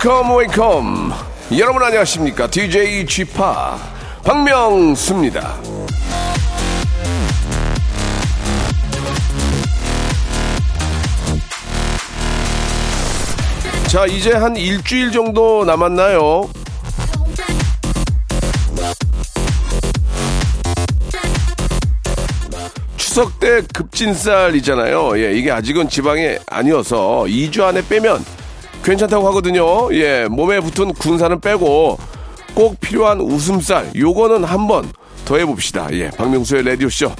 Wake up wake up 여러분 안녕하십니까 DJ Chip 박명수입니다. 자, 이제 한 일주일 정도 남았나요? 추석 때 급찐살이잖아요. 예, 이게 아직은 지방이 아니어서 2주 안에 빼면 괜찮다고 하거든요. 예, 몸에 붙은 군살은 빼고 꼭 필요한 웃음살, 요거는 한번 더 해봅시다. 예, 박명수의 라디오쇼.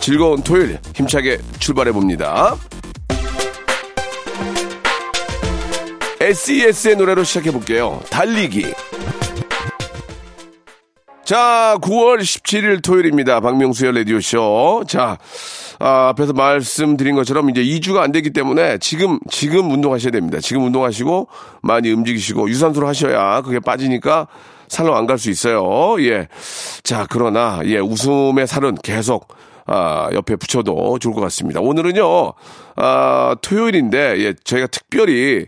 즐거운 토요일 힘차게 출발해 봅니다. SES의 노래로 시작해 볼게요. 달리기. 자, 9월 17일 토요일입니다. 박명수의 라디오쇼. 자, 아, 앞에서 말씀드린 것처럼 이제 2주가 안 되기 때문에 지금, 지금 운동하셔야 됩니다. 지금 운동하시고 많이 움직이시고 유산소를 하셔야 그게 빠지니까 살로 안 갈 수 있어요. 예. 자, 그러나, 예, 웃음의 살은 계속 아, 옆에 붙여도 좋을 것 같습니다. 오늘은요, 아, 토요일인데, 예, 저희가 특별히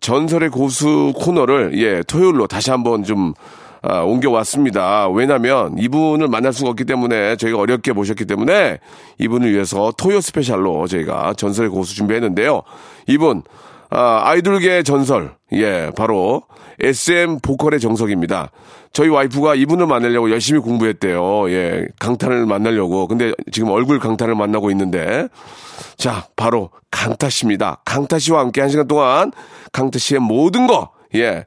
전설의 고수 코너를, 예, 토요일로 다시 한번 좀, 아, 옮겨왔습니다. 왜냐면 이분을 만날 수가 없기 때문에 저희가 어렵게 모셨기 때문에 이분을 위해서 토요 스페셜로 저희가 전설의 고수 준비했는데요. 이분, 아, 아이돌계 전설, 예, 바로 SM 보컬의 정석입니다. 저희 와이프가 이분을 만나려고 열심히 공부했대요. 예, 강탄을 만나려고. 근데 지금 얼굴 강탄을 만나고 있는데. 자, 바로 강타 씨입니다. 강타 씨와 함께 한 시간 동안 강타 씨의 모든 거, 예.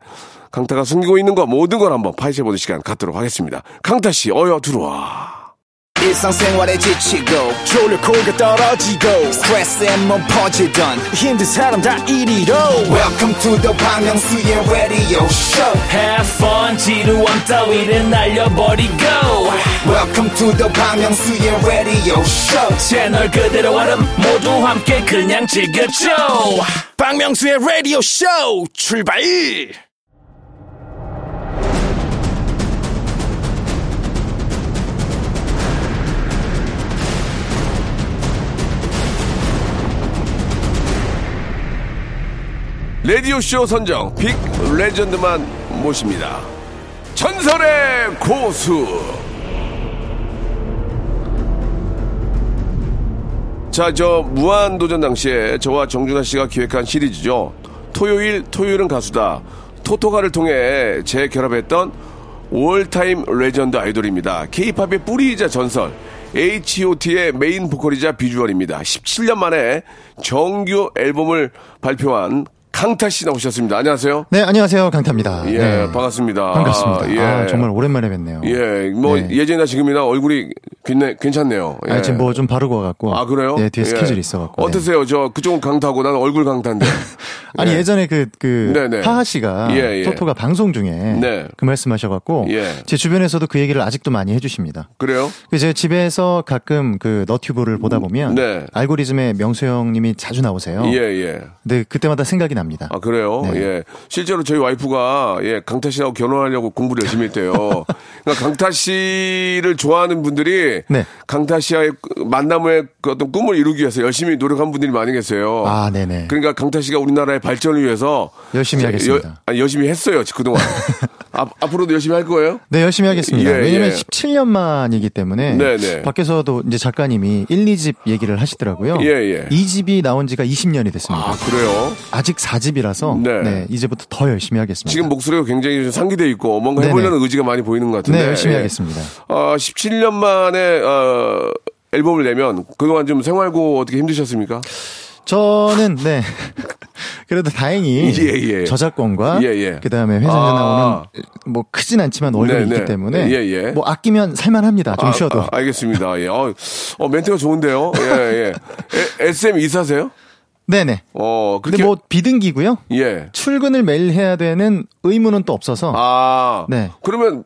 강타가 숨기고 있는 거 모든 걸 한번 파헤쳐보는 시간 갖도록 하겠습니다. 강타 씨, 어여 들어와. 일상생활에 지치고, 졸려 코가 떨어지고, 스트레스에 몸 퍼지던, 힘든 사람 다 이리로. welcome to the Bang Myung-soo's radio show Have fun 지루함 따위를 날려버리고 welcome to the Bang Myung-soo's radio show 채널 그대로 얼음 모두 함께 그냥 즐겨줘 박명수의 라디오 쇼 출발! 라디오쇼 선정 big legend만 모십니다. 전설의 고수. 자, 저 무한도전 당시에 저와 정준하 씨가 기획한 시리즈죠. 토요일, 토요일은 가수다. 토토가를 통해 재결합했던 all-time legend 아이돌입니다. 케이팝의 뿌리이자 전설. H.O.T의 메인 보컬이자 비주얼입니다. 17년 만에 정규 앨범을 발표한 강타 씨 나오셨습니다. 안녕하세요. 네, 안녕하세요. 강타입니다. 예, 네. 반갑습니다. 반갑습니다. 예. 아, 정말 오랜만에 뵙네요. 예, 뭐 네. 예전이나 지금이나 얼굴이 괜찮, 괜찮네요. 예. 아, 지금 뭐 좀 바르고 와갖고. 아, 그래요? 네, 뒤에 예. 스케줄이 있어갖고. 네. 어떠세요? 저 그쪽은 강타고 나는 얼굴 강타인데. 아니, 예. 예전에 그, 그, 네네. 하하 씨가 예, 예. 토토가 방송 중에 네. 그 말씀하셔갖고 예. 제 주변에서도 그 얘기를 아직도 많이 해주십니다. 그래요? 그제 집에서 가끔 그 너튜브를 보다 보면 네. 알고리즘에 명수 형님이 자주 나오세요. 예, 예. 근데 그때마다 생각이 납니다. 아, 그래요? 네. 예. 실제로 저희 와이프가, 예, 강타 씨하고 결혼하려고 공부를 열심히 했대요. 그러니까 강타 씨를 좋아하는 분들이 네. 강타 씨와의 만남의 그 어떤 꿈을 이루기 위해서 열심히 노력한 분들이 많이 계세요. 아, 네네. 그러니까 강타 씨가 우리나라의 발전을 위해서 열심히 저- 하겠습니다. 여- 아니, 열심히 했어요, 그동안. 앞, 앞으로도 열심히 할 거예요? 네, 열심히 하겠습니다. 예, 왜냐면 예. 17년 만이기 때문에 네, 네. 밖에서도 이제 작가님이 1, 2집 얘기를 하시더라고요. 예, 예. 2집이 나온 지가 20년이 됐습니다. 아, 그래요? 아직 4집이라서 네. 네. 이제부터 더 열심히 하겠습니다. 지금 목소리가 굉장히 좀 상기돼 있고 뭔가 네네. 해보려는 의지가 많이 보이는 것 같은데. 네, 열심히 예. 하겠습니다. 어, 17년 만에 어, 앨범을 내면 그동안 좀 생활고 어떻게 힘드셨습니까? 저는 네. 그래도 다행히 예, 예. 저작권과 예, 예. 그다음에 회사에서 아. 나오는 뭐 크진 않지만 월급이 네, 네. 있기 때문에 예, 예. 뭐 아끼면 살만합니다. 좀 아, 쉬어도. 아, 알겠습니다. 예. 어, 어, 멘트가 좋은데요. 예, 예. 에, SM 이사세요? 네네. 어, 근데 그렇게 뭐 비등기고요. 예. 출근을 매일 해야 되는 의무는 또 없어서 아. 네. 그러면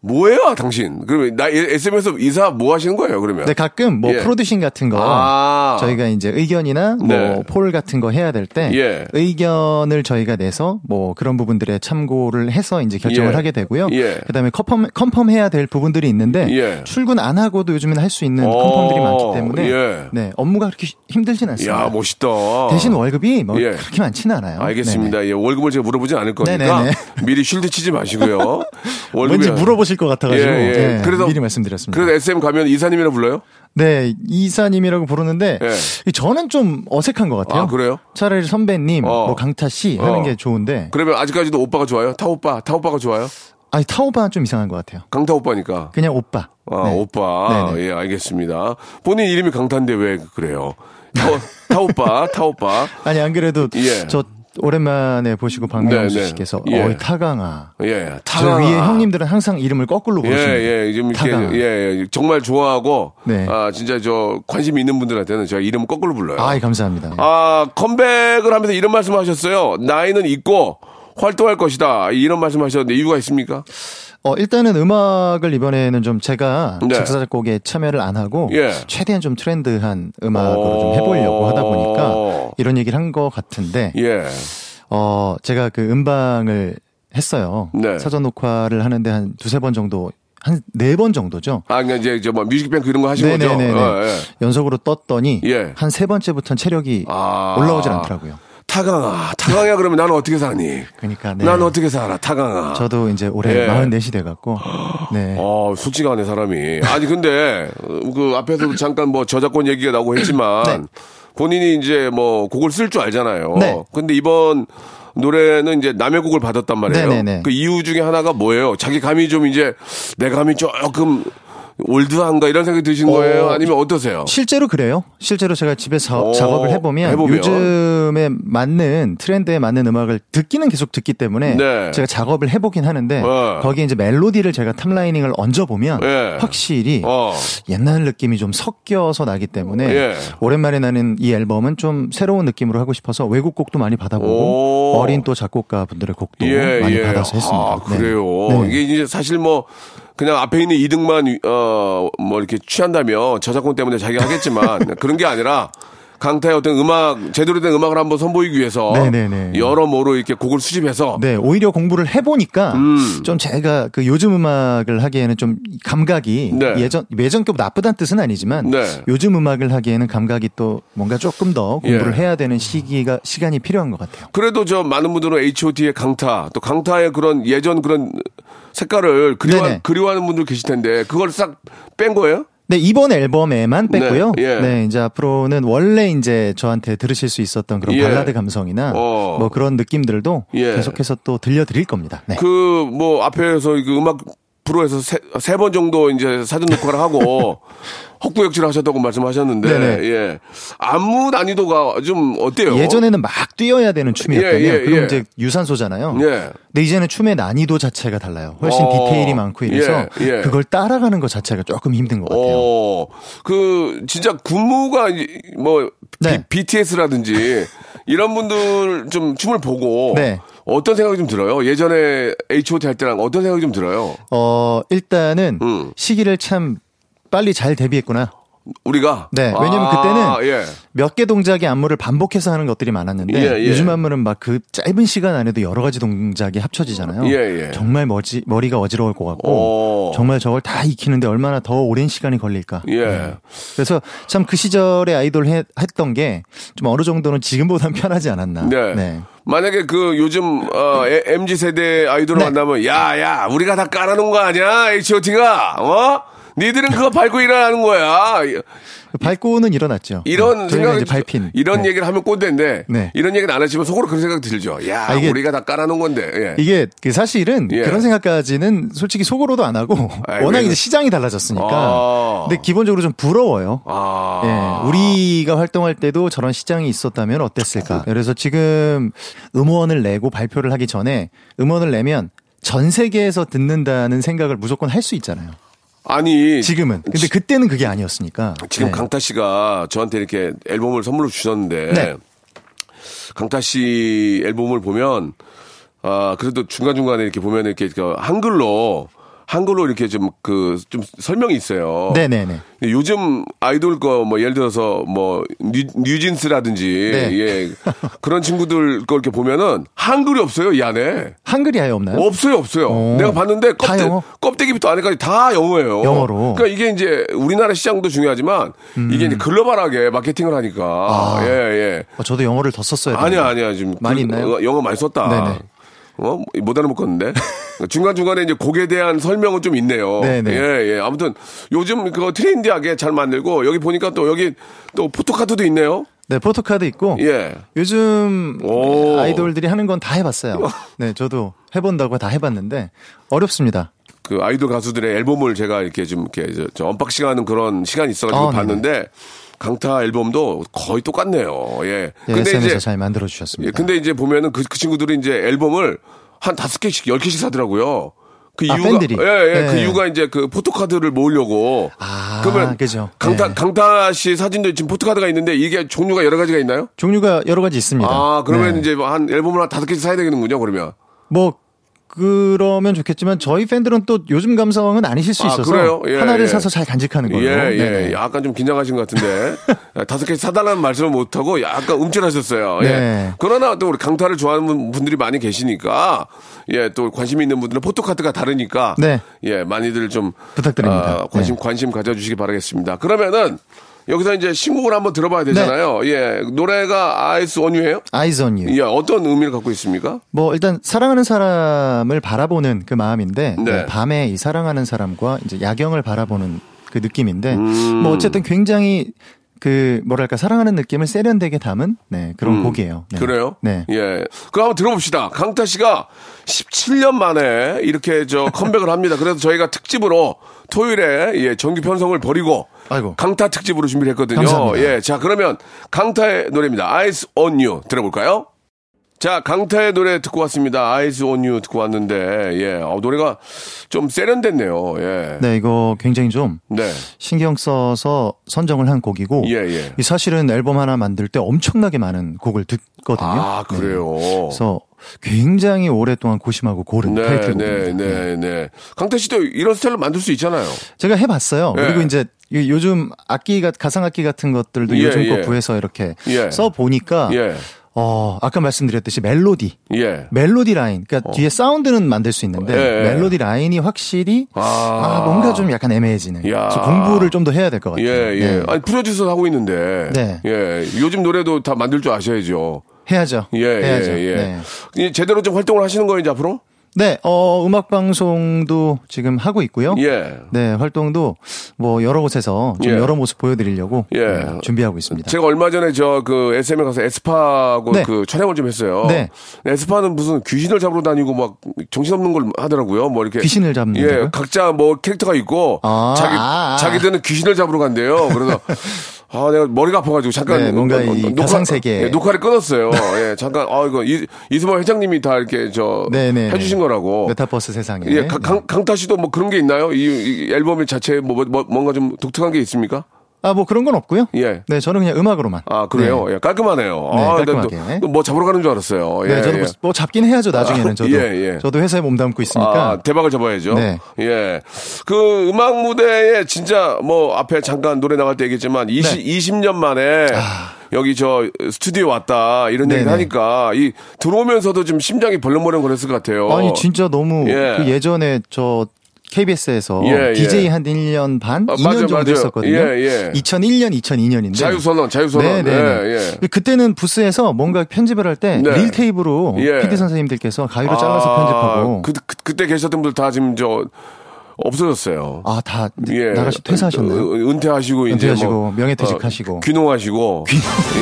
뭐예요, 당신? 그러면 나 SM에서 이사 뭐 하시는 거예요, 그러면? 네, 가끔 뭐 예. 프로듀싱 같은 거 아. 저희가 이제 의견이나 뭐 네. poll 같은 거 해야 될때 예. 의견을 저희가 내서 뭐 그런 부분들에 참고를 해서 이제 결정을 예. 하게 되고요. 예. 그다음에 confirm confirm 해야 될 부분들이 있는데 예. 출근 안 하고도 요즘에는 할 수 있는 어, confirm들이 많기 때문에 예. 네, 업무가 그렇게 히- 힘들진 않습니다. 야, 멋있다. 대신 월급이 뭐 예. 그렇게 많지는 않아요. 알겠습니다. 예, 월급을 제가 물어보진 않을 거니까 네네네. 미리 쉴드 치지 마시고요. 뭔지 물어보 실 것 같아가지고 예, 예. 네, 그래서- 미리 말씀드렸습니다. 그래서 SM 가면 이사님이라 불러요? 네, 이사님이라고 부르는데 예. 저는 좀 어색한 것 같아요. 아, 그래요? 차라리 선배님, 어. 뭐 강타 씨 하는 어. 게 좋은데 그러면 아직까지도 오빠가 좋아요? 타 오빠, 타 오빠가 좋아요? 아니 타오바는 좀 이상한 것 같아요. 강타 오빠니까. 그냥 오빠. 아, 네. 오빠. 네네. 예, 알겠습니다. 본인 이름이 강타인데 왜 그래요? 타, 타 오빠, 타 오빠. 아니 안 그래도 예. 저 오랜만에 보시고 박명수. 씨께서 예. 어이 타강아. 예, 저 타강. 위에 형님들은 항상 이름을 거꾸로 예, 부르십니다. 예, 좀 이렇게, 타강. 예, 예, 정말 좋아하고, 네. 아, 진짜 저, 관심 있는 분들한테는 제가 이름 거꾸로 불러요. 아이 감사합니다. 아, 컴백을 하면서 이런 말씀 하셨어요. 나이는 있고, 활동할 것이다. 이런 말씀 하셨는데 이유가 있습니까? 어, 일단은 음악을 이번에는 좀 제가 네. 작사 작곡에 참여를 안 하고 예. 최대한 좀 트렌드한 음악으로 오. 좀 해보려고 하다 보니까 이런 얘기를 한 것 같은데 예. 어, 제가 그 음방을 했어요. 네. 사전 녹화를 하는데 한 두세 번 정도, 한 네 번 정도죠. 아, 그냥 이제 저뭐 뮤직뱅크 이런 거 하신 거죠? 네네네네. 어, 예. 연속으로 떴더니 예. 한세 번째부터는 체력이 아. 올라오질 않더라고요. 타강아, 타강이야 그러면 나는 어떻게 사니? 그러니까 네. 난 어떻게 살아, 타강아. 저도 이제 올해 예. 44이 돼갖고 네. 어, 솔직하네, 사람이. 아니, 근데, 어, 그, 앞에서도 잠깐 뭐 저작권 얘기가 나오고 했지만, 네. 본인이 이제 뭐, 곡을 쓸 줄 알잖아요. 네. 근데 이번 노래는 이제 남의 곡을 받았단 말이에요. 네네네. 그 이유 중에 하나가 뭐예요? 자기 감이 좀 이제, 내 감이 조금, 올드한가 이런 생각이 드신 거예요? 어, 아니면 어떠세요? 실제로 그래요. 실제로 제가 집에서 오, 작업을 해보면, 해보면. 요즘에 맞는 트렌드에 맞는 음악을 듣기는 계속 듣기 때문에 네. 제가 작업을 해보긴 하는데 어. 거기에 이제 멜로디를 제가 탑라이닝을 얹어보면 예. 확실히 어. 옛날 느낌이 좀 섞여서 나기 때문에 예. 오랜만에 나는 이 앨범은 좀 새로운 느낌으로 하고 싶어서 외국 곡도 많이 받아보고 오. 어린 또 작곡가 분들의 곡도 많이 받아서 했습니다. 아, 네. 그래요. 네. 이게 이제 사실 뭐 그냥 앞에 있는 이득만 어 뭐 이렇게 취한다면 저작권 때문에 자기가 하겠지만 그런 게 아니라 강타의 어떤 음악 제대로 된 음악을 한번 선보이기 위해서 네네네. 여러모로 이렇게 곡을 수집해서 네, 오히려 공부를 해보니까 음. 좀 제가 그 요즘 음악을 하기에는 좀 감각이 네. 예전 예전 게 나쁘다는 뜻은 아니지만 네. 요즘 음악을 하기에는 감각이 또 뭔가 조금 더 공부를 예. 해야 되는 시기가 시간이 필요한 것 같아요. 그래도 저 많은 분들은 H.O.T의 강타 또 강타의 그런 예전 그런 색깔을 그리워. 그리워하는 분들 계실 텐데 그걸 싹 뺀 거예요? 네, 이번 앨범에만 뺐고요. 네, 예. 네, 이제 앞으로는 원래 이제 저한테 들으실 수 있었던 그런 예. 발라드 감성이나 어. 뭐 그런 느낌들도 예. 계속해서 또 들려드릴 겁니다. 네. 그뭐 앞에서 그 음악 프로에서 세 번 정도 이제 사전 녹화를 하고 헛구역질 하셨다고 말씀하셨는데 네네. 예 안무 난이도가 좀 어때요? 예전에는 막 뛰어야 되는 춤이었다면 예, 예, 그럼 예. 이제 유산소잖아요. 예. 근데 이제는 춤의 난이도 자체가 달라요. 훨씬 어. 디테일이 많고 이래서 예, 예. 그걸 따라가는 것 자체가 조금 힘든 것 같아요. 어, 그 진짜 군무가 이- 뭐 네. 비, t s 라든지 이런 분들 좀 춤을 보고 네. 어떤 생각이 좀 들어요? 예전에 H.O.T 할 때랑 어떤 생각이 좀 들어요? 어, 일단은 음. 시기를 참 빨리 잘 대비했구나. 우리가 네, 왜냐면 아, 그때는 예. 몇개 동작의 안무를 반복해서 하는 것들이 많았는데 예, 예. 요즘 안무는 막 그 짧은 시간 안에도 여러 가지 동작이 합쳐지잖아요. 예, 예. 정말 머지, 머리가 어지러울 것 같고 오. 정말 저걸 다 익히는데 얼마나 더 오랜 시간이 걸릴까. 예. 네. 그래서 참 그 시절에 아이돌 해- 했던 게 좀 어느 정도는 지금보단 편하지 않았나. 네. 만약에 그 요즘 어, MZ 세대 아이돌을 네. 만나면 야야 우리가 다 깔아놓은 거 아니야 H.O.T.가 어? 니들은 그거 밟고 일어나는 거야. 밟고는 일어났죠. 이런 네. 생각이 이제 밟힌. 이런 네. 얘기를 하면 꼰대인데 네. 이런 얘기는 안 하시면 속으로 그런 생각 들죠. 야 아, 이게- 우리가 다 깔아놓은 건데. 예. 이게 그 사실은 예. 그런 생각까지는 솔직히 속으로도 안 하고 아이, 워낙 왜 이제 그- 시장이 달라졌으니까. 아. 근데 기본적으로 좀 부러워요. 아. 예, 우리가 활동할 때도 저런 시장이 있었다면 어땠을까. 그래서 지금 음원을 내고 발표를 하기 전에 음원을 내면 전 세계에서 듣는다는 생각을 무조건 할 수 있잖아요. 아니 지금은. 근데 그때는 그게 아니었으니까. 지금 네. 강타 씨가 저한테 이렇게 앨범을 선물로 주셨는데 네. 강타 씨 앨범을 보면 아 그래도 중간 중간에 이렇게 보면 이렇게 그 한글로 한글로 이렇게 좀 그 좀 설명이 있어요. 네네네. 요즘 아이돌 거 뭐 예를 들어서 뭐 뉴, 뉴진스라든지 네. 예 그런 친구들 거 이렇게 보면은 한글이 없어요 이 안에 한글이 아예 없나요? 없어요 없어요. 어. 내가 봤는데 다 껍데? 껍데기부터 안에까지 다 영어예요. 영어로. 그러니까 이게 이제 우리나라 시장도 중요하지만 이게 이제 글로벌하게 마케팅을 하니까 음. 아. 예 예. 어, 저도 영어를 더 썼어야 돼요. 아니야, 아니야. 지금 많이 그- 있나요? 어, 영어 많이 썼다. 네네. 어? 못 알아먹겠는데? 중간중간에 이제 곡에 대한 설명은 좀 있네요. 네네. 예, 예. 아무튼 요즘 그거 트렌디하게 잘 만들고 여기 보니까 또 여기 또 포토카드도 있네요. 네, 포토카드 있고 예. 요즘 오. 아이돌들이 하는 건 다 해봤어요. 네, 저도 해본다고 다 해봤는데 어렵습니다. 그 아이돌 가수들의 앨범을 제가 이렇게 좀 이렇게 저, 저 unboxing 하는 그런 시간이 있어가지고 아, 봤는데 강타 앨범도 거의 똑같네요. 예. 네, 근데 SM에서 이제 잘 만들어 예, 주셨습니다. 근데 이제 보면은 그, 그 친구들이 이제 앨범을 한 다섯 개씩, 열 개씩 사더라고요. 그 아, 이유가, 팬들이? 예, 예, 그 네. 이유가 이제 그 포토카드를 모으려고. 아, 그러면 그죠. 강타, 네. 강타 씨 사진도 지금 포토카드가 있는데 이게 종류가 여러 가지가 있나요? 종류가 여러 가지 있습니다. 아, 그러면 네. 이제 한 앨범을 한 다섯 개씩 사야 되겠는군요, 그러면. 뭐 그러면 좋겠지만 저희 팬들은 또 요즘 감성은 아니실 수 아, 있어서 그래요? 예, 하나를 예. 사서 잘 간직하는 걸로. 예, 예. 네네. 약간 좀 긴장하신 것 같은데. 다섯 개 사달라는 말씀을 못 하고 약간 움찔하셨어요. 예. 네. 그러나 또 우리 강타를 좋아하는 분들이 많이 계시니까, 예, 또 관심 있는 분들은 포토카드가 다르니까, 네. 예, 많이들 좀 부탁드립니다. 아, 관심, 네. 관심 가져주시기 바라겠습니다. 그러면은, 여기서 이제 신곡을 한번 들어봐야 되잖아요. 네. 예, 노래가 아이스 원유예요 Eyes on you. 예, 어떤 의미를 갖고 있습니까? 뭐 일단 사랑하는 사람을 바라보는 그 마음인데 네. 네, 밤에 이 사랑하는 사람과 이제 야경을 바라보는 그 느낌인데 음. 뭐 어쨌든 굉장히 그 뭐랄까 사랑하는 느낌을 세련되게 담은 네, 그런 곡이에요. 네. 음. 그래요? 네. 예. 그럼 한번 들어봅시다. 강타 씨가 17년 만에 이렇게 저 컴백을 합니다. 그래서 저희가 특집으로 토요일에 예, 정규 편성을 버리고 아이고. 강타 특집으로 준비를 했거든요. 감사합니다. 예. 자, 그러면 강타의 노래입니다. Eyes on You 들어볼까요? 자, 강타의 노래 듣고 왔습니다. Eyes on You 듣고 왔는데, 예. 어, 노래가 좀 세련됐네요. 예. 네, 이거 굉장히 좀 네. 신경 써서 선정을 한 곡이고 예, 예. 이 사실은 앨범 하나 만들 때 엄청나게 많은 곡을 듣거든요. 아, 그래요? 네. 그래서 굉장히 오랫동안 고심하고 고른 네, 타이틀곡입니다. 네, 네, 네. 강타 씨도 이런 스타일로 만들 수 있잖아요. 제가 해봤어요. 예. 그리고 이제 요- 요즘 악기 가 가상 악기 같은 것들도 예, 요즘 예. 거 구해서 이렇게 예. 써 보니까 예. 어 아까 말씀드렸듯이 멜로디 예. 멜로디 라인 그러니까 뒤에 사운드는 만들 수 있는데 예, 예. 멜로디 라인이 확실히 아. 아, 뭔가 좀 약간 애매해지는. 그래서 공부를 좀 더 해야 될 것 같아요. 예, 예. 네. 아니, 프로듀서 하고 있는데. 네. 예. 요즘 노래도 다 만들 줄 아셔야죠. 해야죠. 예, 해야죠. 예, 예. 네. 이 제대로 좀 활동을 하시는 거예요, 이제 앞으로? 네, 어, 음악 방송도 지금 하고 있고요. 예. 네, 활동도 뭐 여러 곳에서 좀 예. 여러 모습 보여드리려고 예. 네, 준비하고 있습니다. 제가 얼마 전에 저 그 SM에 가서 에스파하고 네. 그 촬영을 좀 했어요. 네. 에스파는 무슨 귀신을 잡으러 다니고 막 정신없는 걸 하더라고요. 뭐 이렇게. 귀신을 잡는 예. 거요? 각자 뭐 캐릭터가 있고 아, 자기 아, 아. 자기들은 귀신을 잡으러 간대요. 그래서 아, 내가 머리가 아파가지고 잠깐 네, 뭔가 이 녹화- 가상 세계. 예, 녹화를 끊었어요. 예, 잠깐 아 이거 이, 이수만 회장님이 다 이렇게 저 네, 네, 해주신 네. 거라고. 메타버스 세상에. 예, 강, 강, 강타 씨도 뭐 그런 게 있나요? 이, 이 앨범 자체에 뭐, 뭐 뭔가 좀 독특한 게 있습니까? 아, 뭐 그런 건 없고요. 예. 네, 저는 그냥 음악으로만. 아 그래요? 네. 예, 깔끔하네요. 네, 아, 깔끔하게. 또 뭐 잡으러 가는 줄 알았어요. 예, 네, 저도 예. 뭐, 뭐 잡긴 해야죠, 나중에는. 아, 저도. 예, 예. 저도 회사에 몸담고 있으니까. 아, 대박을 잡아야죠. 네. 예. 그 음악 무대에 진짜 뭐 앞에 잠깐 노래 나갈 때 얘기했지만 20, 네. 20년 만에 여기 저 스튜디오 왔다 이런 얘기를 아. 네네. 하니까 이 들어오면서도 좀 심장이 벌렁벌렁 거렸을 것 같아요. 아니, 진짜 너무 예. 그 예전에 저 KBS에서 예, 예. DJ 한 1년 반, 아, 2년 맞아요, 정도 맞아요. 했었거든요. 예, 예. 2001년, 2002년인데. 자유선언, 자유선언. 네, 네, 예, 네. 예. 그때는 부스에서 뭔가 편집을 할때 네. 릴 테이프로 예. PD 선생님들께서 가위로 잘라서 아, 편집하고 그, 그, 그때 계셨던 분들 다 지금 저 없어졌어요. 아, 다 예. 나가시 퇴사하셨나요? 어, 은퇴하시고 이제 은퇴하시고 뭐 명예퇴직하시고. 어, 귀농하시고.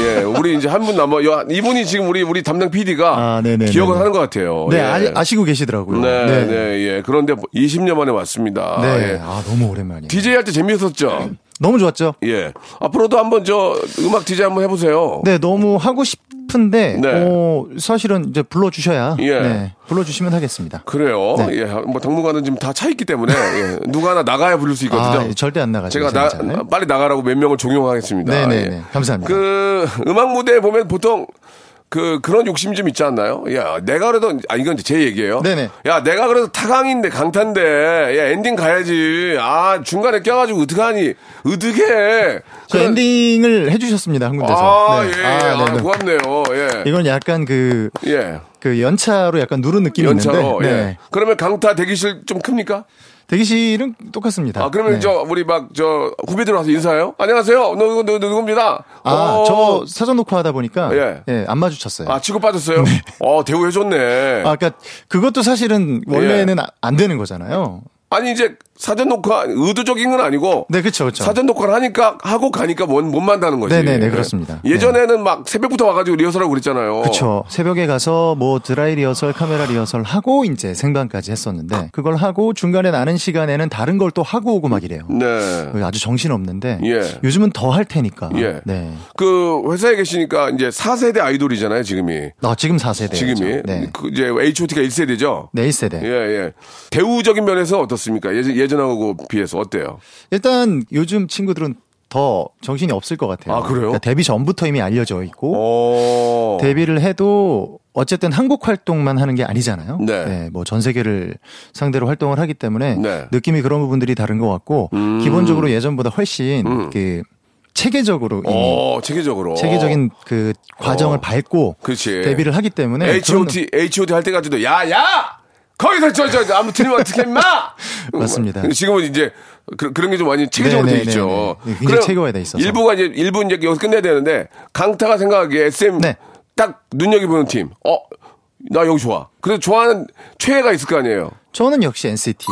예. 우리 이제 한 분 남아. 야, 이분이 지금 우리 우리 담당 PD가 아. 기억을 하는 것 같아요. 네, 예. 아, 시고 계시더라고요. 네, 네, 예. 그런데 20년 만에 왔습니다. 네. 예. 아, 너무 오랜만이에요. DJ 할 때 재미있었죠? 너무 좋았죠? 예. 앞으로도 한번 저 음악 DJ 한번 해보세요. 네, 너무 하고 싶은데, 네. 어, 사실은 이제 불러주셔야, 예. 네, 불러주시면 하겠습니다. 그래요. 네. 예. 뭐 당분간은 지금 다 차 있기 때문에 예. 누가 하나 나가야 부를 수 있거든요. 아, 절대 안 나가죠. 제가 나. 빨리 나가라고 몇 명을 종용하겠습니다. 네네네. 예. 감사합니다. 그 음악 무대에 보면 보통 그 그런 욕심 좀 있지 않나요? 야, 내가 그래도 아 이건 제 얘기예요. 네네. 야, 내가 그래도 타강인데 강탄데 야 엔딩 가야지. 아 중간에 껴가지고 어떡하니? 어떻게? 저 엔딩을 해주셨습니다 한 군데서. 아, 네. 예, 예. 아, 네네. 고맙네요. 예. 이건 약간 그, 예. 그 연차로 약간 누른 느낌이 연차로. 있는데. 예. 네. 그러면 강타 대기실 좀 큽니까? 대기실은 똑같습니다. 아, 그러면 네. 저 우리 막 저 후배들 와서 인사해요? 안녕하세요. 누구 누구 누구입니다. 아, 어. 저 사전 녹화 하다 보니까 예. 예, 안 마주쳤어요. 아, 치고 빠졌어요? 어, 대우 해줬네. 아, 그러니까 그것도 사실은 원래는 아- 안 되는 거잖아요. 아니, 이제 사전 녹화, 의도적인 건 아니고. 네, 그렇죠, 그렇죠. 사전 녹화를 하니까, 하고 가니까 못, 못 만다는 거지. 네 네 네, 그렇습니다. 예전에는 막 새벽부터 와 가지고 리허설하고 그랬잖아요. 그렇죠. 새벽에 가서 뭐 드라이 리허설, 카메라 리허설 하고 이제 생방까지 했었는데 그걸 하고 중간에 나는 시간에는 다른 걸 또 하고 오고 막 이래요. 네. 아주 정신 없는데 예. 요즘은 더 할 테니까. 예. 네. 그 회사에 계시니까 이제 4세대 아이돌이잖아요, 지금이. 아, 지금 4세대. 지금이. 네. 그 이제 H.O.T.가 1세대죠? 네, 1세대. 예, 예. 대우적인 면에서 어떻습니까? 예전, 예전하고 비해서 어때요? 일단 요즘 친구들은 더 정신이 없을 것 같아요. 아, 그래요? 그러니까 데뷔 전부터 이미 알려져 있고 어. 데뷔를 해도 어쨌든 한국 활동만 하는 게 아니잖아요. 네. 뭐전 세계를 상대로 활동을 하기 때문에 네. 음. 느낌이 그런 부분들이 다른 것 같고 기본적으로 예전보다 훨씬 그 체계적으로 어, 체계적으로. 체계적인 그 과정을 어. 밟고 그렇지. 데뷔를 하기 때문에 H.O.T. H.O.T. 할 때까지도 야, 야! 거기서 저, 저, 저 아무 틀리면 어떻게 임마! 맞습니다. 근데 지금은 이제 그, 런 게 좀 많이 체계적으로 네, 돼 네, 있죠. 네, 그럼 체계화돼 있어서. 일부가 이제, 일부 이제 여기서 끝내야 되는데, 강타가 생각하기에 SM 네. 딱 눈여겨보는 팀. 어, 나 여기 좋아. 그래서 좋아하는 최애가 있을 거 아니에요. 저는 역시 NCT,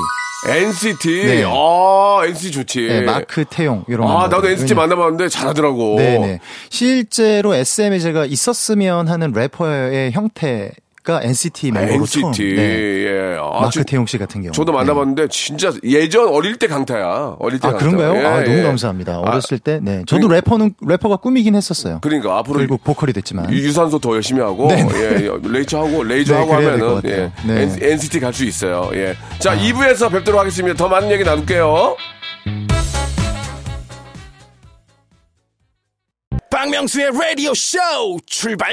NCT. 네. 아, NCT 좋지. 네, 마크 태용 이런. 아, 나도. NCT 만나봤는데 잘하더라고. 네네. 실제로 SM에 제가 있었으면 하는 래퍼의 형태 가 NCT 멤버로 NCT. 처음. 네. 예. 아, 마크 진- 태용 씨 같은 경우. 저도 만나봤는데 진짜 예전 어릴 때 강타야. 어릴 때 아, 강타. 그런가요? 예, 아, 너무 예. 감사합니다. 아, 어렸을 때, 네. 저도 그러니까- 래퍼는, 래퍼가 꿈이긴 했었어요. 그러니까 앞으로 결국 보컬이 됐지만. 유- 유산소 더 열심히 하고 네. 예, 레이저 하고 레이저 네, 하고 하면은 예. 네. 아. NCT 갈 수 있어요. 예. 자, 2부에서 뵙도록 하겠습니다. 더 많은 얘기 나눌게요. 박명수의 라디오 쇼 출발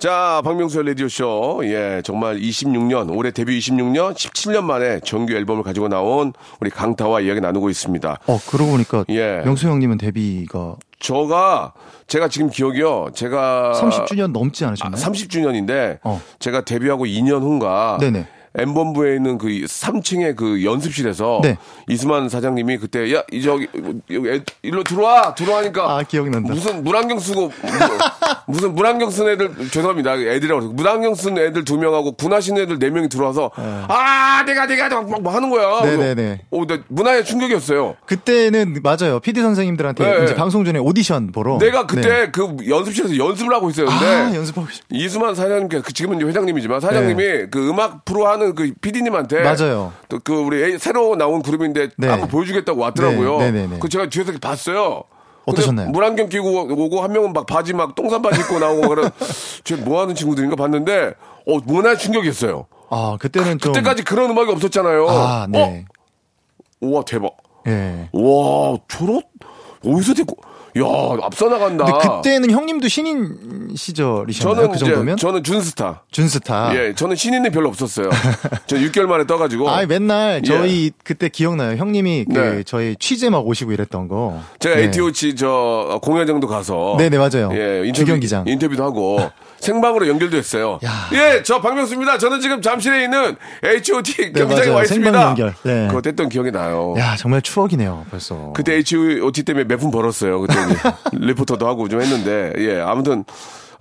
자, 박명수의 라디오쇼. 예, 정말 26년, 올해 데뷔 26년, 17년 만에 정규 앨범을 가지고 나온 우리 강타와 이야기 나누고 있습니다. 어, 그러고 보니까. 예. 명수 형님은 데뷔가 저가, 제가 지금 기억이요, 제가. 30주년 넘지 않으셨나요? 30주년인데, 어. 제가 데뷔하고 2년 후인가. 네네. M본부에 있는 그 3층의 그 연습실에서 네. 이수만 사장님이 그때 야, 이 저기 여기 애- 일로 들어와 들어와니까 아, 기억난다. 무슨 물안경 쓰고 뭐, 무슨 물안경 쓴 애들 죄송합니다 애들이라고 물안경 쓴 애들 두 명하고 군하신 애들 네 명이 들어와서 아 내가 내가 막, 막, 막 하는 거야. 네네네. 오, 나 문화의 충격이었어요. 그때는 맞아요. PD 선생님들한테 네. 이제 방송 전에 오디션 보러. 내가 그때 네. 그 연습실에서 연습을 하고 있었는데 아, 연습하고 이수만 사장님께서 그 지금은 회장님이지만 사장님이 그 음악 프로 하는 그 PD님한테 네. 맞아요. 또 그 우리 애- 새로 나온 그룹인데 네. 한번 보여주겠다고 왔더라고요. 네, 네, 네, 네. 그 제가 뒤에서 봤어요. 어떠셨나요? 물안경 끼고 오고 한 명은 막 바지 막 똥산 바지 입고 나오고 그런 쟤뭐 하는 친구들인가 봤는데 어 문화 충격이었어요. 아, 그때는 좀. 그때까지 그런 음악이 없었잖아요. 아, 네. 어? 우와 대박. 예. 와 저런 어디서 됐고 야 앞서 나간다. 근데 그때는 형님도 신인 시절이셨나요? 저는 그 정도면? 이제 저는 준스타. 준스타. 예, 저는 신인이 별로 없었어요. 저 6개월 만에 떠가지고. 아, 맨날 예. 저희 그때 기억나요. 형님이 그 네. 저희 취재 막 오시고 이랬던 거. 제가 네. ATO치 저 공연장도 가서. 네네, 맞아요. 예, 인터뷰, 주경기장. 인터뷰도 하고 생방으로. 야. 예, 저 박명수입니다. 저는 지금 잠실에 있는 HOT 네, 경기장에 맞아요. 와 있습니다. 연결. 네. 그거 했던 기억이 나요. 야, 정말 추억이네요, 벌써. 그때 HOT 때문에 몇푼 벌었어요. 그때 리포터도 하고 좀 했는데, 예, 아무튼,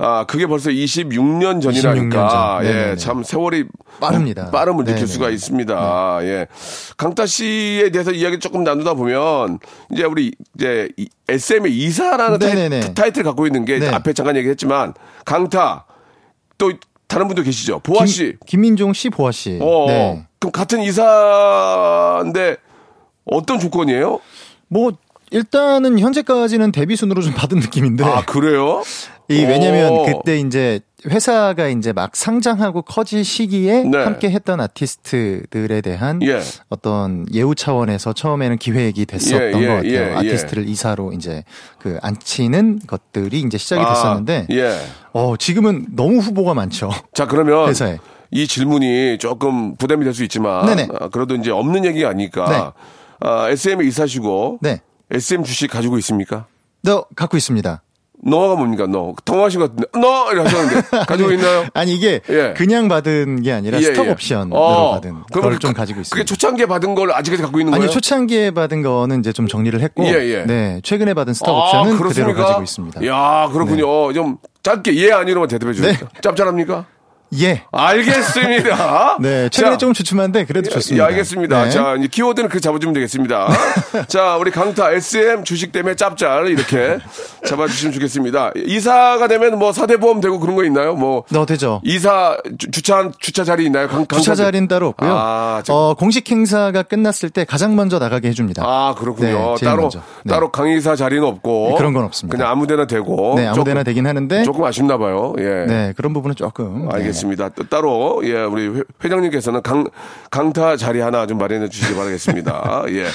아, 그게 벌써 26년 전이라니까, 26년 전. 예. 참 세월이 빠릅니다. 빠름을 느낄 네네. 수가 있습니다. 예. 강타 씨에 대해서 이야기 조금 나누다 보면, 이제 우리, 이제, 이- SM의 이사라는 네네네. 타이, 타이틀 갖고 있는 게, 네. 앞에 잠깐 얘기했지만, 강타, 또, 다른 분도 계시죠. 보아 씨. 김, 민종 씨, 보아 씨. 어, 네. 그럼 같은 이사인데, 어떤 조건이에요? 뭐 일단은 현재까지는 데뷔 순으로 좀 받은 느낌인데. 아, 그래요? 이 왜냐면 오. 그때 이제 회사가 이제 막 상장하고 커질 시기에 네. 함께 했던 아티스트들에 대한 예. 어떤 예우 차원에서 처음에는 기획이 됐었던 예, 예, 것 같아요. 예, 예. 아티스트를 이사로 이제 그 앉히는 것들이 이제 시작이 됐었는데 아, 예. 어, 지금은 너무 후보가 많죠. 자, 그러면 회사에. 이 질문이 조금 부담이 될 수 있지만 네네. 아, 그래도 이제 없는 얘기가 아니까 네. 아, SM에 이사시고 네. SM 주식 가지고 있습니까? 너 갖고 있습니다. 너가 뭡니까? 너 통화하신 것 같은데 너 이렇게 하셨는데 가지고 있나요? 아니 이게 예. 그냥 받은 게 아니라 예, 스톡 예. 옵션으로 어, 받은 그러면 걸좀 그- 가지고 있습니다. 그게 초창기에 받은 걸 아직까지 갖고 있는 아니 거예요? 초창기에 받은 거는 이제 좀 정리를 했고 예, 예. 네 최근에 받은 스톡 아, 옵션은 그렇습니까? 그대로 가지고 있습니다. 네. 야, 그렇군요. 좀 짧게 예 아니로만 대답해 주세요. 짭짤합니까? 예. 알겠습니다. 네 최근에 자, 조금 주춤한데 그래도 예, 좋습니다. 예, 알겠습니다. 네. 자, 이제 키워드는 그 잡아주면 되겠습니다. 자, 우리 강타 SM 주식 때문에 짭짤 이렇게 잡아주시면 좋겠습니다. 이사가 되면 뭐 사대보험 되고 그런 거 있나요? 뭐너 되죠. 이사 주, 주차 주차 자리 있나요? 강, 강사- 주차 자리는 따로 없고요. 아, 저- 어, 공식 행사가 끝났을 때 가장 먼저 나가게 해줍니다. 아, 그렇군요. 네, 따로 먼저. 네. 따로 강의사 자리는 없고 네, 그런 건 없습니다. 그냥 아무데나 되고 네, 아무데나 조금- 되긴 하는데 조금 아쉽나 봐요. 예. 네 그런 부분은 조금 네. 알겠습니다. 또 따로 예 우리 회- 회장님께서는 강 강타 자리 하나 좀 마련해 주시기 바라겠습니다. 예.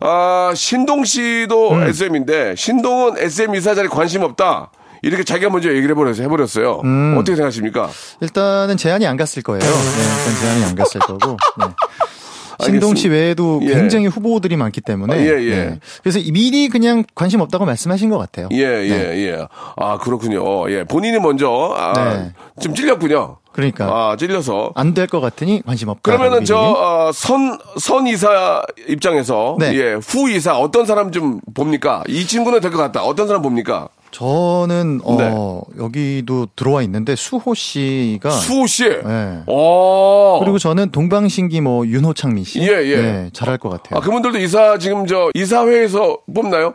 아 신동 씨도 음. SM인데 신동은 SM 이사 자리 관심 없다. 이렇게 자기가 먼저 얘기를 해버려서 해버렸어요. 음. 어떻게 생각하십니까? 일단은 제안이 안 갔을 거예요. 네, 일단 제안이 안 갔을 거고. 네. 신동 씨. 외에도 예. 굉장히 후보들이 많기 때문에. 아, 예, 예. 네. 그래서 미리 그냥 관심 없다고 말씀하신 것 같아요. 예, 예, 예. 아, 그렇군요. 예. 본인이 먼저, 아, 네. 좀 찔렸군요. 그러니까. 아, 찔려서. 안 될 것 같으니 관심 없다. 그러면은 미리. 저, 어, 선, 선 이사 입장에서. 네. 예. 후 이사 어떤 사람 좀 봅니까? 이 친구는 될 것 같다. 어떤 사람 봅니까? 저는 어 여기도 들어와 있는데 수호 씨가 수호 씨. 네. 어. 그리고 저는 동방신기 뭐 윤호창민 씨. 예, 예. 네, 잘할 것 같아요. 아, 그분들도 이사 지금 저 이사회에서 뽑나요?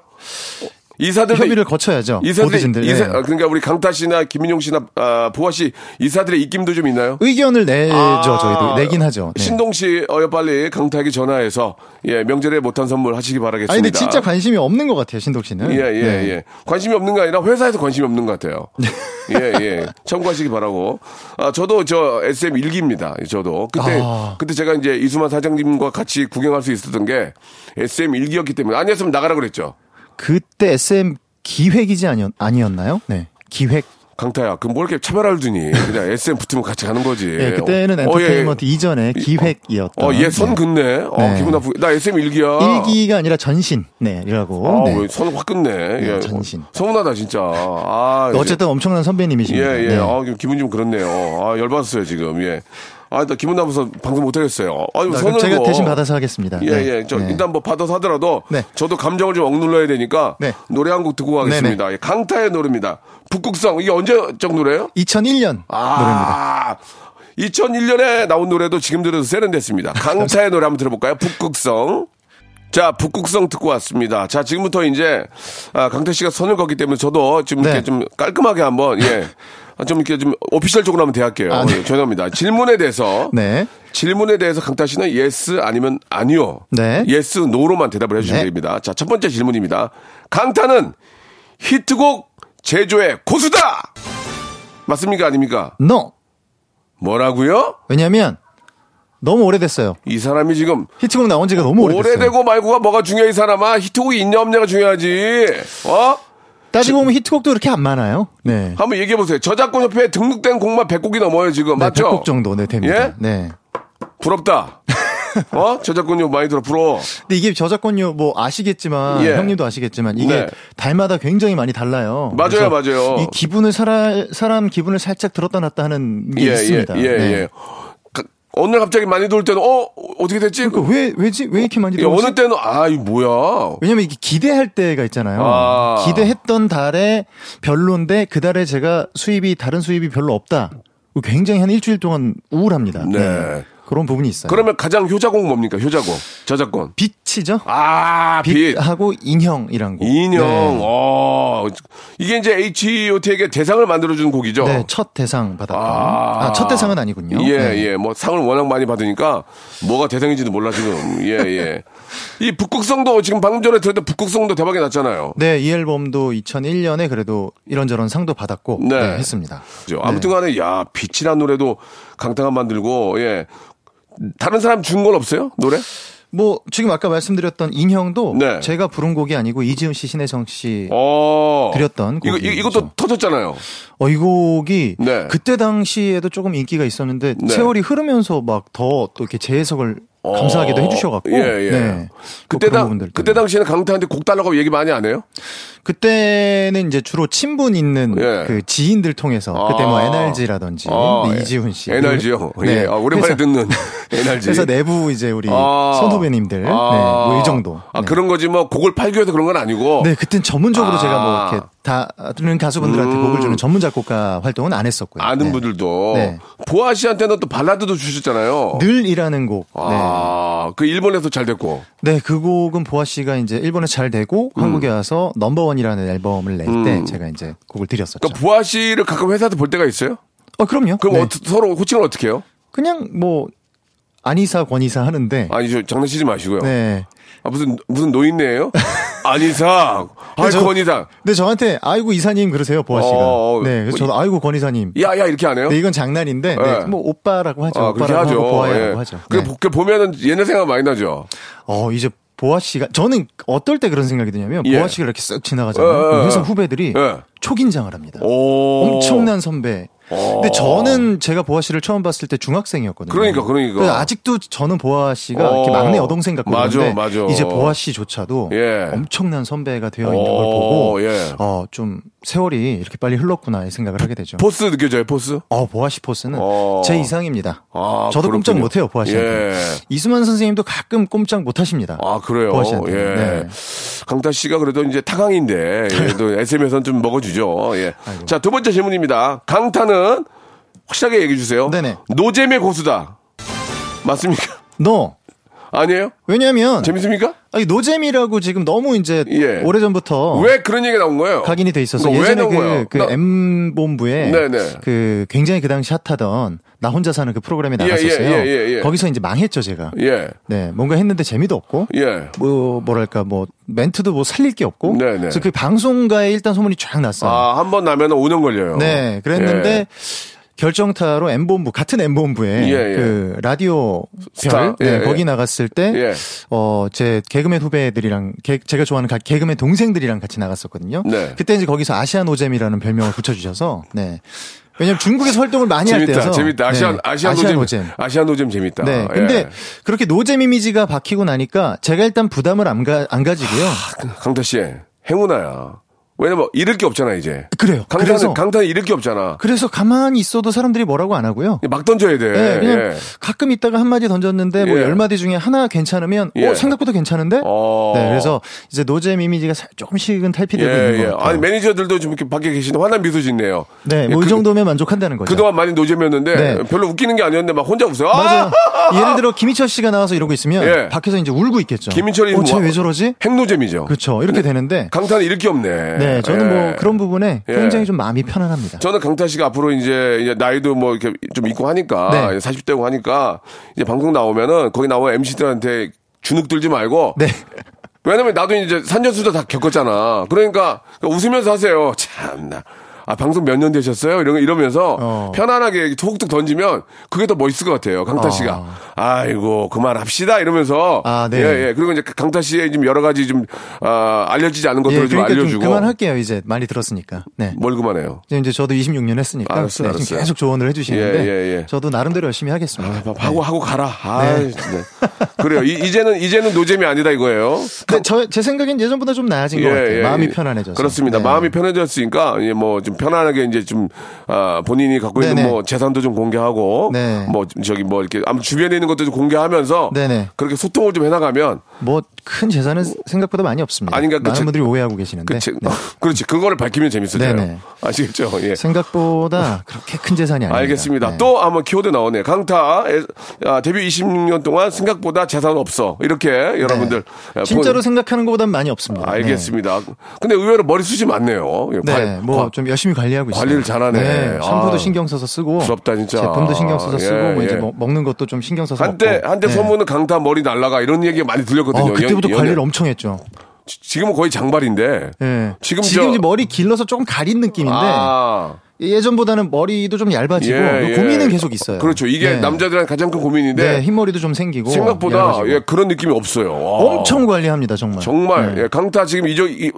이사들 협의를 거쳐야죠. 이사들. 이사 예. 아, 그러니까 우리 강타 씨나 김민용 씨나 아, 보아 씨 이사들의 입김도 좀 있나요? 의견을 내죠. 아, 저희도 내긴 하죠. 네. 신동 씨 어여 빨리 강타에게 전화해서 예 명절에 못한 선물 하시기 바라겠습니다. 아니 근데 진짜 관심이 없는 것 같아요 신동 씨는. 예, 예, 네. 예. 관심이 없는 게 아니라 회사에서 관심이 없는 것 같아요. 예, 예. 참고하시기 바라고. 아, 저도 저 SM 일기입니다. 저도. 그때, 아. 그때 제가 이제 이수만 사장님과 같이 구경할 수 있었던 게 SM 일기였기 때문에 아니었으면 나가라 그랬죠. 그때 SM 기획이지 아니었, 아니었나요? 네. 기획. 강타야, 그럼 뭐 이렇게 차별화를 두니? 그냥 SM 붙으면 같이 가는 거지. 예, 그때는 어, 어, 예, 예. 엔터테인먼트 이전에 기획이었던. 어, 얘선 긋네. 어, 네. 기분 나쁘게. 나 SM 일기야. 일기가 아니라 전신. 네, 이라고. 아, 네. 왜 선을 확 긋네. 예. 전신. 서운하다, 진짜. 아. 어쨌든 엄청난 선배님이십니다. 예, 예. 네. 아, 기분 좀 그렇네요. 아, 열받았어요, 지금. 예. 아, 나 기분 나빠서 방송 못하겠어요. 아유, 아, 선을 제가 뭐- 대신 받아서 하겠습니다. 예, 네. 예. 저, 네. 일단 뭐 받아서 하더라도. 네. 저도 감정을 좀 억눌러야 되니까. 네. 노래 한 곡 듣고 가겠습니다. 예, 강타의 노래입니다. 북극성. 이게 언제적 노래예요 2001년 노래입니다. 아. 2001년에 나온 노래도 지금 들어도 세련됐습니다. 강타의 노래 한번 들어볼까요? 북극성. 자, 북극성 듣고 왔습니다. 자, 지금부터 이제, 아, 강태 씨가 선을 걷기 때문에 저도 좀 이렇게 네. 좀 깔끔하게 한번, 예. 아, 좀 이렇게 좀 오피셜 쪽으로 한번 대할게요. 아, 네. 예, 죄송합니다. 질문에 대해서. 네. 질문에 대해서 강타 씨는 yes 아니면 아니요. 네. yes, no로만 대답을 해 주시면 네. 됩니다. 자, 첫 번째 질문입니다. 강타는 히트곡 제조의 고수다! 맞습니까? 아닙니까? No. 뭐라고요? 왜냐면 너무 오래됐어요. 이 사람이 지금 히트곡 나온 지가 너무 오래됐어요. 오래되고 말고가 뭐가 중요해 이 사람아 히트곡이 있냐 없냐가 중요하지 어? 따지고 보면 히트곡도 그렇게 안 많아요. 네. 한번 얘기해 보세요 저작권 협회에 등록된 곡만 100곡이 넘어요 지금 네, 맞죠? 100곡 정도 네, 됩니다. 예? 네. 부럽다 어? 저작권료 많이 들어 부러워 근데 이게 저작권료 뭐 아시겠지만 예. 형님도 아시겠지만 이게 네. 달마다 굉장히 많이 달라요. 맞아요, 맞아요. 이 기분을 사람 사람 기분을 살짝 들었다 놨다 하는 게 있습니다. 예, 예, 네. 예. 가- 어느 날 갑자기 많이 돌 때는 어 어떻게 됐지? 그러니까 왜 왜지 왜 이렇게 많이 예, 들어오지? 어느 때는 아 이 뭐야 왜냐면 이게 기대할 때가 있잖아요. 아. 기대했던 달에 별론데 그 달에 제가 수입이 다른 수입이 별로 없다. 굉장히 한 일주일 동안 우울합니다. 네. 그런 부분이 있어요. 그러면 가장 효자곡 뭡니까 효자곡 저작권 빛이죠. 아, 빛. 빛하고 인형이란 곡. 인형. 네. 어. 이게 이제 H.O.T에게 대상을 만들어주는 곡이죠. 네, 첫 대상 받았던. 아. 아, 첫 대상은 아니군요. 예, 네. 예. 뭐 상을 워낙 많이 받으니까 뭐가 대상인지도 몰라 지금. 예, 예. 이 북극성도 지금 방금 전에 들었던 북극성도 대박이 났잖아요. 네, 이 앨범도 2001년에 그래도 이런저런 상도 받았고 네. 네, 했습니다. 그죠? 아무튼 간에 야, 빛이란 노래도 강타가 만들고 예. 다른 사람 준 건 없어요? 노래? 뭐 지금 아까 말씀드렸던 인형도 네. 제가 부른 곡이 아니고 이지훈 씨, 신혜정 씨 어. 드렸던 이거 곡이죠. 이, 이것도 터졌잖아요. 어, 이 곡이 네. 그때 당시에도 조금 인기가 있었는데 네. 세월이 흐르면서 막 더 또 이렇게 재해석을 감사하게도 어. 해주셔갖고 예, 예. 네. 그때 뭐당 그때. 당시에는 강타한테 곡 달라고 얘기 많이 안 해요? 그때는 이제 주로 친분 있는 예. 그 지인들 통해서 그때 뭐 아. NRG라든지 아, 예. 이지훈 씨, NRG요. 예. 아, 오랜만에 그래서- 듣는 NRG. 그래서 내부 이제 우리 아. 선후배님들, 네, 아. 뭐이 정도. 아, 네. 그런 거지 뭐 곡을 팔기 위해서 그런 건 아니고. 네, 그땐 전문적으로 아. 제가 뭐 이렇게 다른 가수분들한테 음. 곡을 주는 전문 작곡가 활동은 안 했었고요. 아는 네. 분들도 네. 보아 씨한테는 또 발라드도 주셨잖아요. 늘이라는 곡. 아, 그 일본에서 잘 됐고. 네. 네, 그 곡은 보아 씨가 이제 일본에 잘 되고 한국에 와서 넘버원이라는 앨범을 낼때 음. 제가 이제 곡을 드렸었죠. 그러니까 보아 씨를 가끔 회사에서 볼 때가 있어요? 어, 그럼요. 그럼 네. 어, 서로 호칭을 어떻게 해요? 그냥 뭐 안이사 권이사 하는데 아니, 저 장난치지 마시고요. 네. 아, 무슨, 무슨 노인네예요 아니상. 아이, 저- 권이상. 근데 저한테 아이고 이사님 그러세요 보아 씨가. 어, 어, 네, 그래서 뭐 저도 아이고 권 이사님. 야, 야, 이렇게 안 해요? 네, 이건 장난인데 네. 네, 뭐 오빠라고 하죠. 아, 그렇게 오빠라고 하죠. 하고 보아라고 예. 하죠. 그, 네. 보- 그 보면은 옛날 생각 많이 나죠. 어, 이제 보아 씨가 저는 어떨 때 그런 생각이 드냐면 예. 보아 씨가 이렇게 쓱 지나가잖아요. 어, 어, 그럼 어. 회사 후배들이 예. 초긴장을 합니다. 오. 엄청난 선배. 근데 저는 제가 보아 씨를 처음 봤을 때 중학생이었거든요. 그러니까, 그러니까. 아직도 저는 보아 씨가 어. 이렇게 막내 여동생 같고 맞아, 그런데 맞아. 이제 보아 씨조차도 예. 엄청난 선배가 되어 있는 어, 걸 보고 예. 어, 좀 세월이 이렇게 빨리 흘렀구나 이 생각을 하게 되죠. force 느껴져요, force? 어, 보아 씨 force는 어. 제 이상입니다. 아, 저도 꼼짝 그렇군요. 못해요, 보아 씨한테. 예. 이수만 선생님도 가끔 꼼짝 못하십니다. 아, 그래요? 보아 씨한테. 예. 네. 강타 씨가 그래도 이제 타강인데, 예, 또 SM에서는 좀 먹어주죠. 예. 아이고. 자, 두 번째 질문입니다. 강타는 확실하게 얘기해 주세요. 네네. 노잼의 고수다. 맞습니까? 너 아니에요? 왜냐하면 재밌습니까? 아니, 노잼이라고 지금 너무 이제 예. 오래 전부터 왜 그런 얘기가 나온 거예요? 각인이 돼 있어서 예전에 나온 거예요? 그, 그 나- M 본부에 네네. 그 굉장히 그 당시 핫하던 나 혼자 사는 그 프로그램에 예, 나갔었어요. 예, 예, 예. 거기서 이제 망했죠 제가. 예. 네, 뭔가 했는데 재미도 없고. 예. 뭐 뭐랄까 뭐 멘트도 뭐 살릴 게 없고. 네네. 그래서 그 방송가에 일단 소문이 쫙 났어요. 아, 한 번 나면 5년 걸려요. 네, 그랬는데 예. 결정타로 M본부 같은 M본부에 예, 예. 그 라디오. 별 네, 예, 예. 거기 나갔을 때 예. 어, 제 개그맨 후배들이랑 개- 제가 좋아하는 가- 개그맨 동생들이랑 같이 나갔었거든요. 네. 그때 이제 거기서 아시아 노잼이라는 별명을 붙여 주셔서 네. 왜냐면 중국에서 활동을 많이 할 재밌다, 때여서 재밌다. 아시아, 네, 아시아, 노잼, 아시아 노잼 재밌다. 네. 예. 근데 그렇게 노잼 이미지가 박히고 나니까 제가 일단 부담을 안, 가, 안 가지고요. 강타 씨, 행운아야. 왜냐면 잃을 게 없잖아, 이제. 그래요. 그래서 강타는 잃을 게 없잖아. 그래서 가만히 있어도 사람들이 뭐라고 안 하고요. 막 던져야 돼. 네, 그냥 예. 가끔 있다가 한 마디 던졌는데 뭐 예. 열 마디 중에 하나 괜찮으면 예. 어 생각보다 괜찮은데? 어. 네, 그래서 이제 노잼 이미지가 살- 조금씩은 탈피되고 예, 있는 예. 것 같아요. 아니, 매니저들도 좀 이렇게 밖에 계시는 환한 미소 짓네요. 네, 예, 뭐이 그- 정도면 만족한다는 거죠. 그동안 많이 노잼이었는데 네. 별로 웃기는 게 아니었는데 막 혼자 웃어요. 맞아요. 아! 예를 들어 김희철 씨가 나와서 이러고 있으면 예. 밖에서 이제 울고 있겠죠. 김인철이 어, 쟤 뭐- 왜 저러지? 행노잼이죠. 그렇죠. 이렇게 되는데 강타는 잃을 게 없네. 네, 저는 예. 뭐 그런 부분에 예. 굉장히 좀 마음이 편안합니다. 저는 강타 씨가 앞으로 이제 이제 나이도 뭐 이렇게 좀 있고 하니까 네. 40대고 하니까 이제 방송 나오면은 거기 나온 MC들한테 주눅 들지 말고 네. 왜냐면 나도 이제 산전수도 다 겪었잖아. 그러니까 웃으면서 하세요. 참나. 아, 방송 몇 년 되셨어요? 이런, 이러면서 어. 편안하게 톡톡 던지면 그게 더 멋있을 것 같아요. 강타 씨가. 어. 아이고, 그만합시다. 이러면서. 아, 네. 예, 예. 그리고 이제 강타 씨의 좀 여러 가지 좀, 아, 알려지지 않은 것들을 예, 좀 그러니까 좀 알려주고. 그만할게요. 이제 많이 들었으니까. 네. 뭘 그만해요? 이제 저도 26년 했으니까 알았어요, 네, 지금 알았어요. 계속 조언을 해주시는데 예, 예, 예. 저도 나름대로 열심히 하겠습니다. 아, 하고, 하고 가라. 아, 네. 진짜. 그래요. 이, 제는 이제는 노잼이 아니다 이거예요. 근데 저, 제 생각엔 예전보다 좀 나아진 것 같아요. 마음이 편안해져서. 그렇습니다. 네. 마음이 편해졌으니까, 예, 뭐, 좀좀 편안하게 이제 좀 아, 본인이 갖고 있는 네네. 뭐 재산도 좀 공개하고 네. 뭐 저기 뭐 이렇게 아무 주변에 있는 것도 좀 공개하면서 네네. 그렇게 소통을 좀 해나가면 뭐 큰 재산은 생각보다 많이 없습니다. 아니, 그러니까 그 많은 제- 분들이 오해하고 계시는데 그치, 네. 그렇지 그거를 밝히면 재밌어져요. 네네. 아시겠죠? 예. 생각보다 그렇게 큰 재산이 아닙니다. 알겠습니다. 네. 또 한번 키워드 나오네. 강타 에, 아, 데뷔 26년 동안 생각보다 재산 없어. 이렇게 여러분들 아, 네. 진짜로 보- 생각하는 것보단 많이 없습니다. 알겠습니다. 근데 의외로 머리숱이 많네요. 예, 네, 관- 네, 뭐 관- 좀 열심히 관리하고 있어요. 관리를 잘하네. 네, 샴푸도 아. 신경 써서 쓰고 부럽다, 진짜. 제품도 신경 써서 쓰고 예, 뭐 이제 예. 뭐 먹는 것도 좀 신경 써서 한때 먹고. 한때 네. 소문은 강타 머리 날라가 이런 얘기가 많이 들렸거든요. 어, 그때부터 연- 관리를 엄청 했죠. 지- 지금은 거의 장발인데. 예. 지금 지금 저- 머리 길러서 조금 가린 느낌인데 아. 예전보다는 머리도 좀 얇아지고 예, 예. 고민은 계속 있어요. 그렇죠. 이게 네. 남자들한 가장 큰 고민인데 네, 흰머리도 좀 생기고 생각보다. 예, 그런 느낌이 없어요. 와. 엄청 관리합니다 정말. 정말 네. 예, 강타 지금 이저 이,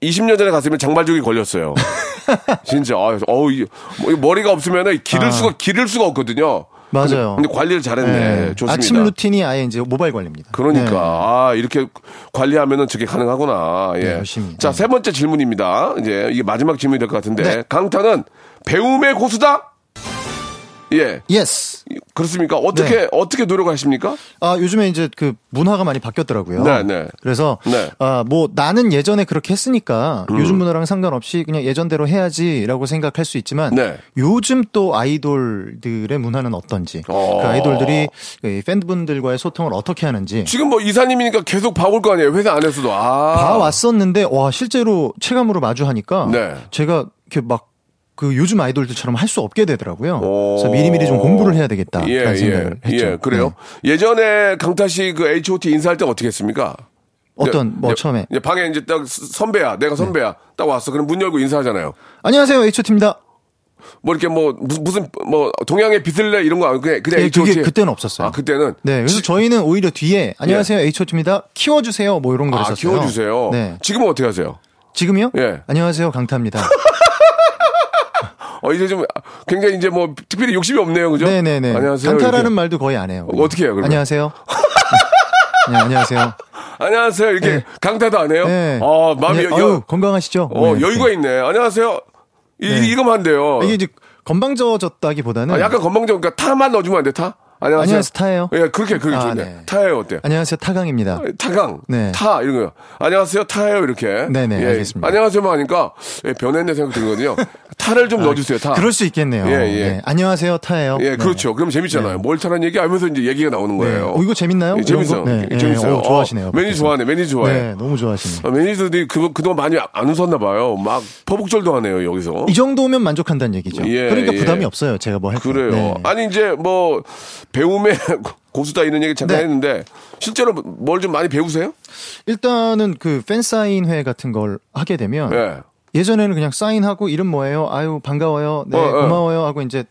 20년 전에 갔으면 장발족이 걸렸어요. 진짜 아, 어우 이, 뭐, 이 머리가 없으면 기를 수가 기를 수가 없거든요. 아. 맞아요. 근데, 근데 관리를 잘했네. 네. 좋습니다. 아침 루틴이 아예 이제 모바일 관리입니다. 그러니까 네. 아 이렇게 관리하면은 저게 가능하구나. 예. 네, 열심히. 자 네. 세 번째 질문입니다. 이제 이게 마지막 질문이 될 것 같은데 네. 강타는 배움의 고수다. 예. Yes. 그렇습니까? 어떻게 네. 어떻게 노력하십니까? 아, 요즘에 이제 그 문화가 많이 바뀌었더라고요. 네, 네. 그래서 네. 음. 아, 뭐 나는 예전에 그렇게 했으니까 요즘 문화랑 상관없이 그냥 예전대로 해야지라고 생각할 수 있지만 네. 요즘 또 아이돌들의 문화는 어떤지 어. 그 아이돌들이 그 팬분들과의 소통을 어떻게 하는지 지금 뭐 이사님이니까 계속 봐올 거 아니에요. 회사 안에서도 아. 봐왔었는데 와 실제로 체감으로 마주하니까 네. 제가 이렇게 막 그 요즘 아이돌들처럼 할 수 없게 되더라고요. 오. 그래서 미리미리 좀 공부를 해야 되겠다. 예, 라는 예, 생각을 했죠. 예, 그래요. 네. 예전에 강타 씨 그 H.O.T 인사할 때 어떻게 했습니까? 어떤 뭐 이제- 처음에 이제 방에 이제 딱 선배야, 내가 선배야, 딱 왔어. 그럼 문 열고 인사하잖아요. 안녕하세요 H.O.T입니다. 뭐 이렇게 뭐 무슨, 뭐 동양의 내 이런 거 아니고 그냥 그냥 예. 그게 그때는 없었어요. 아 그때는 네, 그래서 저희는 오히려 뒤에 안녕하세요 H.O.T입니다. 키워주세요 뭐 이런 걸아 했었어요. 키워주세요. 네, 지금은 어떻게 하세요? 지금요? 예. 안녕하세요 강타입니다. 어 이제 좀 굉장히 이제 뭐 특별히 욕심이 없네요, 그죠? 네네네. 안녕하세요. 강타라는 이렇게. 말도 거의 안 해요. 어, 어떻게 해요, 그러면? 안녕하세요. 네, 안녕하세요. 안녕하세요. 이렇게 네. 강타도 안 해요? 네. 어 마음이 네, 여, 어유, 건강하시죠? 어 네, 이렇게. 여유가 있네. 안녕하세요. 이, 네. 이거만 한대요. 이게 이제 건방져졌다기보다는 아, 약간 건방져. 그러니까 타만 넣어주면 안 돼, 타? 안녕하세요. 안녕하세요, 타예요. 예, 그렇게, 그렇게 아, 좋네. 네. 타예요, 어때? 안녕하세요 타강입니다. 타강, 네. 타, 이런 거요. 안녕하세요, 타예요, 이렇게. 네 네, 예, 알겠습니다. 안녕하세요만 하니까, 예, 변했네 생각 들거든요. 타를 좀 넣어주세요, 타. 그럴 수 있겠네요. 예, 예. 네. 안녕하세요 타예요. 예, 네. 그렇죠. 그럼 재밌잖아요. 뭘 타는 얘기 하면서 이제 얘기가 나오는 네. 거예요. 어, 이거 재밌나요? 예, 재밌어요. 네, 예, 예, 재밌어요. 어, 좋아하시네요. 어, 매니저 좋아하네, 매니저 좋아해. 네, 너무 좋아하시네요. 아, 매니저들이 그, 그동안 많이 안 웃었나 봐요. 막 포복절도 하네요, 여기서. 이 정도면 만족한다는 얘기죠. 예, 그러니까 예. 부담이 없어요. 제가 뭐 할 때. 그래요. 네. 아니 이제 뭐 배움의 고수다 이런 얘기 잠깐 네. 했는데 실제로 뭘 좀 많이 배우세요? 일단은 그 팬 사인회 같은 걸 하게 되면 예. 예전에는 그냥 사인하고 이름 뭐예요? 아유 반가워요. 네 어, 어. 고마워요 하고 이제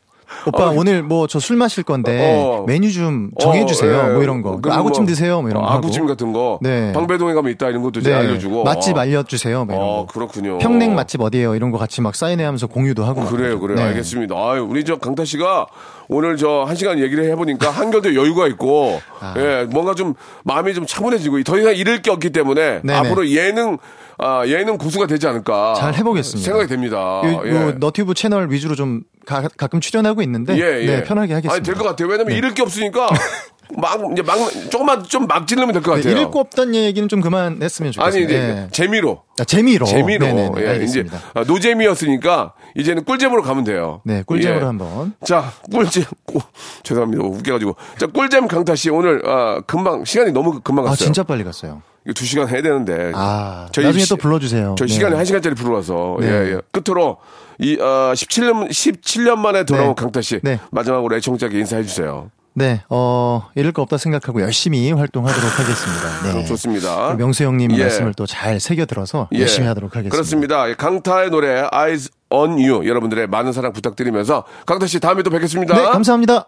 오빠 어. 오늘 뭐 저 술 마실 건데 어. 메뉴 좀 정해주세요. 어, 예. 뭐 이런 거. 그리고 아구찜 뭐, 드세요. 뭐 이런 어, 거. 아구찜 하고. 같은 거. 네. 방배동에 가면 있다 이런 것도 이제 네. 알려주고. 맛집 아. 알려주세요. 뭐 이런 아, 거. 그렇군요. 평냉 맛집 어디예요? 이런 거 같이 막 사인회하면서 공유도 하고. 막 그래요. 그래요. 네. 알겠습니다. 아유, 우리 저 강타 씨가 오늘 저 한 시간 얘기를 해보니까 한결도 여유가 있고, 아. 예, 뭔가 좀 마음이 좀 차분해지고 더 이상 잃을 게 없기 때문에 네네. 앞으로 예능, 아, 예능 고수가 되지 않을까. 잘 해보겠습니다. 생각이 됩니다. 요, 예. 요 너튜브 채널 위주로 좀 가, 끔 출연하고 있는데 예, 예. 네, 편하게 하겠습니다. 아니, 될 것 같아요. 왜냐면 잃을 게 없으니까 막, 이제 막, 조금만 좀막 찔르면 될것 네, 같아요. 잃을 거 없다는 얘기는 좀 그만했으면 좋겠어요. 아니, 이제 네. 재미로. 아, 재미로. 재미로. 네네네, 예, 이제 알겠습니다. 아, 노잼이었으니까 이제는 꿀잼으로 가면 돼요. 네, 꿀잼으로 예. 한번. 자, 꿀잼. 꾸- 죄송합니다. 웃겨가지고. 자, 꿀잼 강타 씨 오늘 아, 금방 시간이 너무 금방 아, 갔어요. 진짜 빨리 갔어요. 이거 두 시간 해야 되는데. 아, 나중에 또 불러주세요. 저희 네. 시간이 한 시간짜리 불러와서 네. 예, 예. 끝으로 이 어, 17년 17년 만에 돌아온 네. 강타 씨 네. 마지막으로 애청자에게 인사해 주세요. 네, 어, 잃을 거 없다 생각하고 열심히 활동하도록 하겠습니다. 네. 좋습니다. 명수 형님 예. 말씀을 또 잘 새겨들어서 예. 열심히 하도록 하겠습니다. 그렇습니다. 예, 강타의 노래 Eyes on You 여러분들의 많은 사랑 부탁드리면서 강타 씨 다음에 또 뵙겠습니다. 네, 감사합니다.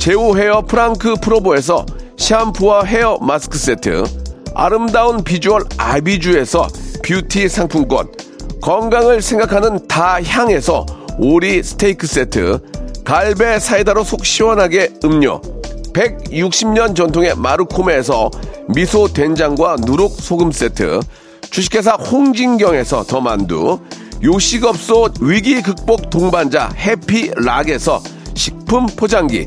제오 헤어 프랑크 프로보에서 샴푸와 헤어 마스크 세트, 아름다운 비주얼 아비주에서 뷰티 상품권, 건강을 생각하는 다향에서 오리 스테이크 세트, 갈배 사이다로 속 시원하게 음료, 160년 전통의 마르코메에서 미소 된장과 누룩 소금 세트, 주식회사 홍진경에서 더 만두, 요식업소 위기 극복 동반자 해피락에서 식품 포장기,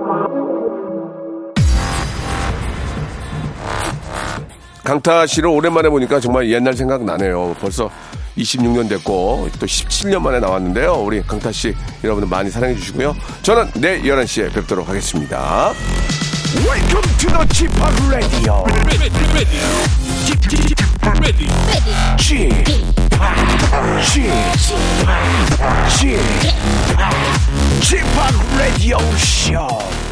강타 씨를 오랜만에 보니까 정말 옛날 생각 나네요. 벌써 26년 됐고 또 17년 만에 나왔는데요. 우리 강타 씨 여러분들 많이 사랑해 주시고요. 저는 내일 11시에 뵙도록 하겠습니다. Welcome to the Chip Radio. Chip, Radio Show.